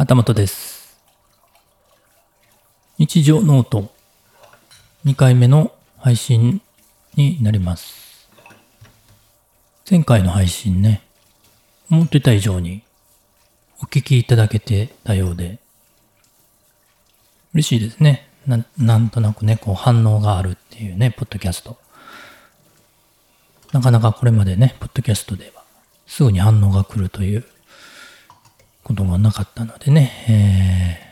旗本です。日常ノート2回目の配信になります。前回の配信ね、思ってた以上にお聞きいただけてたようで、嬉しいですね。ななんとなくね、こう反応があるっていうね、ポッドキャスト。なかなかこれまでね、ポッドキャストではすぐに反応が来るということがなかったのでね、えー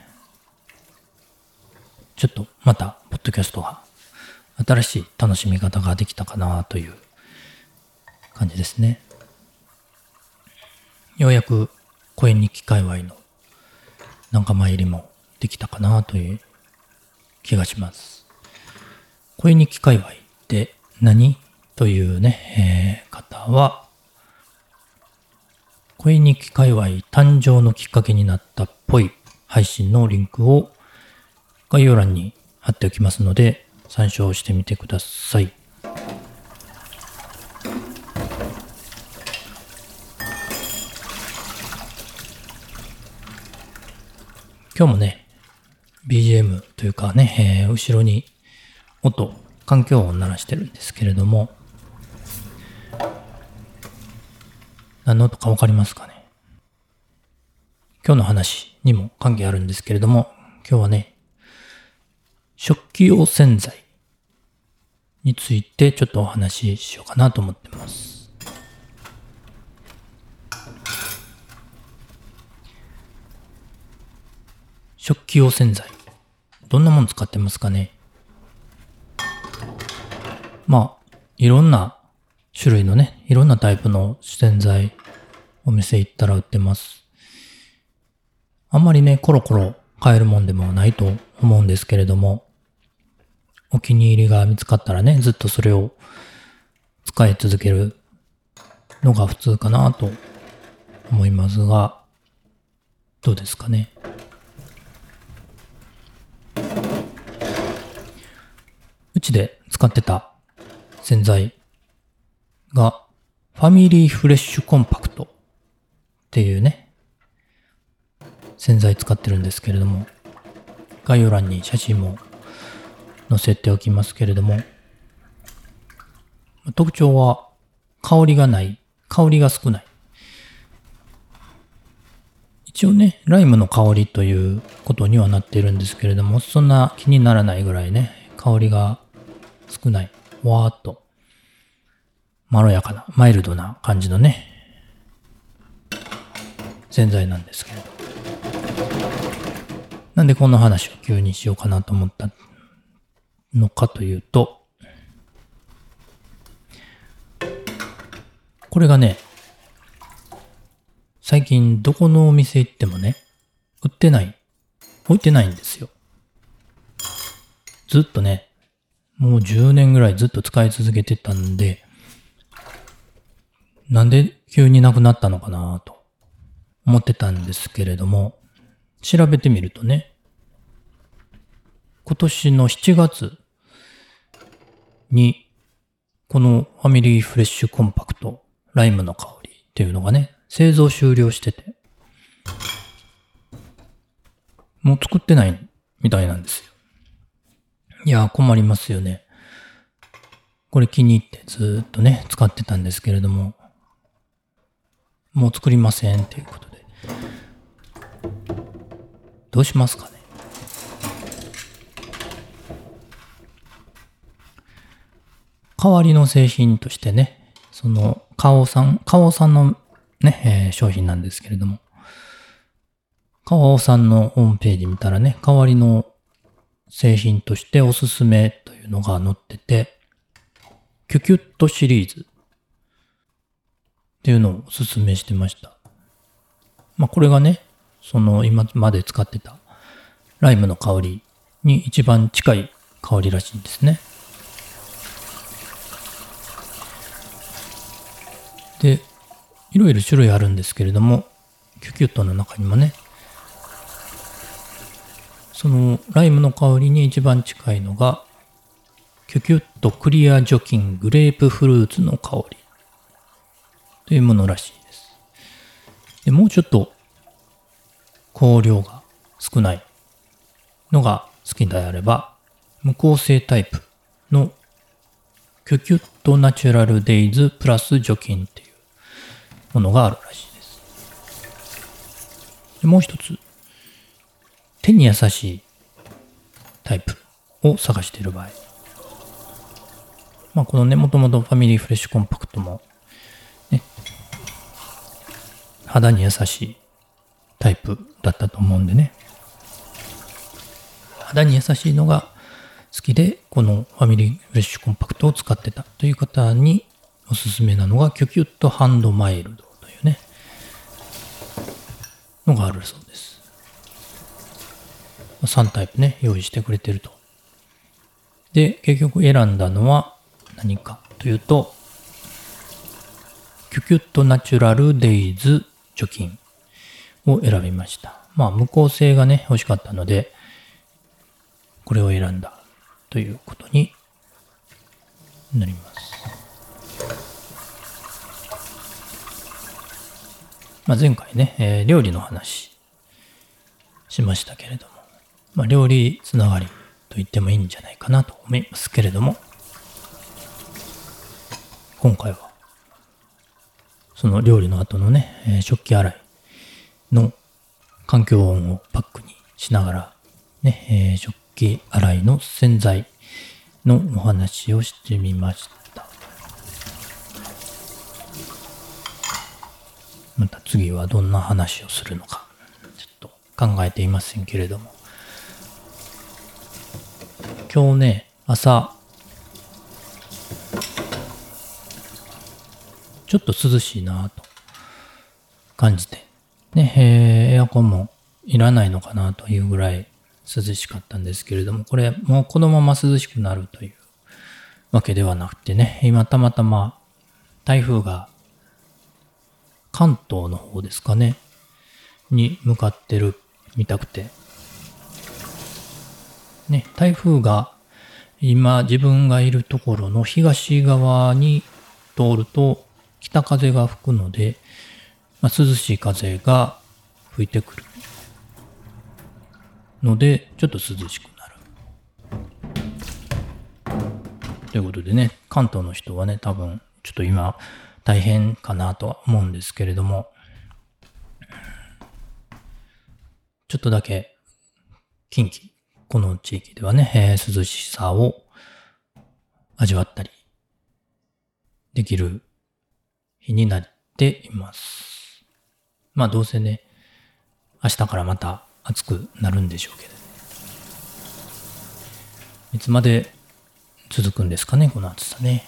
ちょっとまた、ポッドキャストが新しい楽しみ方ができたかなという感じですね。ようやく声日記界隈の仲間入りもできたかなという気がします。声日記界隈って何？というね、えー方は、声日記界隈誕生のきっかけになったっぽい配信のリンクを概要欄に貼っておきますので参照してみてください。今日もね、BGM というかね、えー後ろに音、環境音を鳴らしてるんですけれども、何の音かわかりますかね？今日の話にも関係あるんですけれども、今日はね、食器用洗剤についてちょっとお話ししようかなと思ってます。食器用洗剤。どんなもの使ってますかね？まあ、いろんな種類のね、いろんなタイプの洗剤、お店行ったら売ってます。あんまりね、コロコロ買えるもんでもないと思うんですけれども、お気に入りが見つかったらね、ずっとそれを使い続けるのが普通かなと思いますが、どうですかね？うちで使ってた洗剤が、ファミリーフレッシュコンパクトっていうね、洗剤使ってるんですけれども、概要欄に写真も載せておきますけれども、特徴は香りがない、香りが少ない。一応ね、ライムの香りということにはなっているんですけれども、そんな気にならないぐらいね、香りが少ない。わーっと、まろやかな、マイルドな感じのね、洗剤なんですけれど。なんでこんな話を急にしようかなと思ったのかというと、これがね、最近どこのお店行ってもね、売ってない、置いてないんですよ。ずっとね、もう10年ぐらいずっと使い続けてたんで、なんで急になくなったのかなと思ってたんですけれども、調べてみるとね、今年の7月に、このファミリーフレッシュコンパクトライムの香りっていうのがね、製造終了してて、もう作ってないみたいなんですよ。いや、困りますよね。これ気に入ってずっとね、使ってたんですけれども、もう作りませんっていうことで。どうしますかね。代わりの製品としてね、その、カオさん、カオさんのね、えー商品なんですけれども、カオさんのホームページ見たらね、代わりの製品としておすすめというのが載ってて、キュキュットシリーズっていうのをおすすめしてました。まあこれがね、その今まで使ってたライムの香りに一番近い香りらしいんですね。で、いろいろ種類あるんですけれども、キュキュットの中にもね、そのライムの香りに一番近いのが、キュキュットクリア除菌グレープフルーツの香りというものらしいです。でもうちょっと香料が少ないのが好きであれば、無香性タイプのキュキュットナチュラルデイズプラス除菌っていうものがあるらしいです。でもう一つ、手に優しいタイプを探している場合。まあこのね、もともとファミリーフレッシュコンパクトも、ね、肌に優しいタイプだったと思うんでね。肌に優しいのが好きで、このファミリーフレッシュコンパクトを使ってたという方におすすめなのが、キュキュットハンドマイルドというね、のがあるそうです。3タイプね、用意してくれてると。で、結局選んだのは何かというと、キュキュットナチュラルデイズ除菌を選びました。まあ、無効性がね、欲しかったので、これを選んだということになります。まあ、前回ね、えー、料理の話しましたけれども、まあ、料理つながりと言ってもいいんじゃないかなと思いますけれども、今回は、その料理の後のね、えー、食器洗いの環境音をバックにしながら、ね、えー、食器洗いの洗剤のお話をしてみました。また次はどんな話をするのか、ちょっと考えていませんけれども。今日ね、朝、ちょっと涼しいなと。感じて、ね、えー、エアコンもいらないのかなというぐらい涼しかったんですけれども、これもうこのまま涼しくなるというわけではなくてね、今たまたま台風が関東の方ですかね、に向かってるみたくて、ね、台風が今自分がいるところの東側に通ると北風が吹くので、まあ、涼しい風が吹いてくるので、ちょっと涼しくなる。ということでね、関東の人はね、多分、ちょっと今、大変かなとは思うんですけれども、ちょっとだけ、近畿、この地域ではね、えー、涼しさを味わったりできるになっています。まあどうせね、明日からまた暑くなるんでしょうけど、いつまで続くんですかね、この暑さね。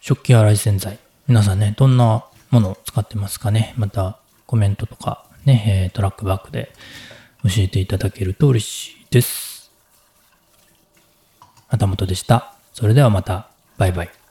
食器洗い洗剤。皆さんね、どんなものを使ってますかね？またコメントとかね、トラックバックで教えていただけると嬉しいです。旗本でした。それではまた。バイバイ。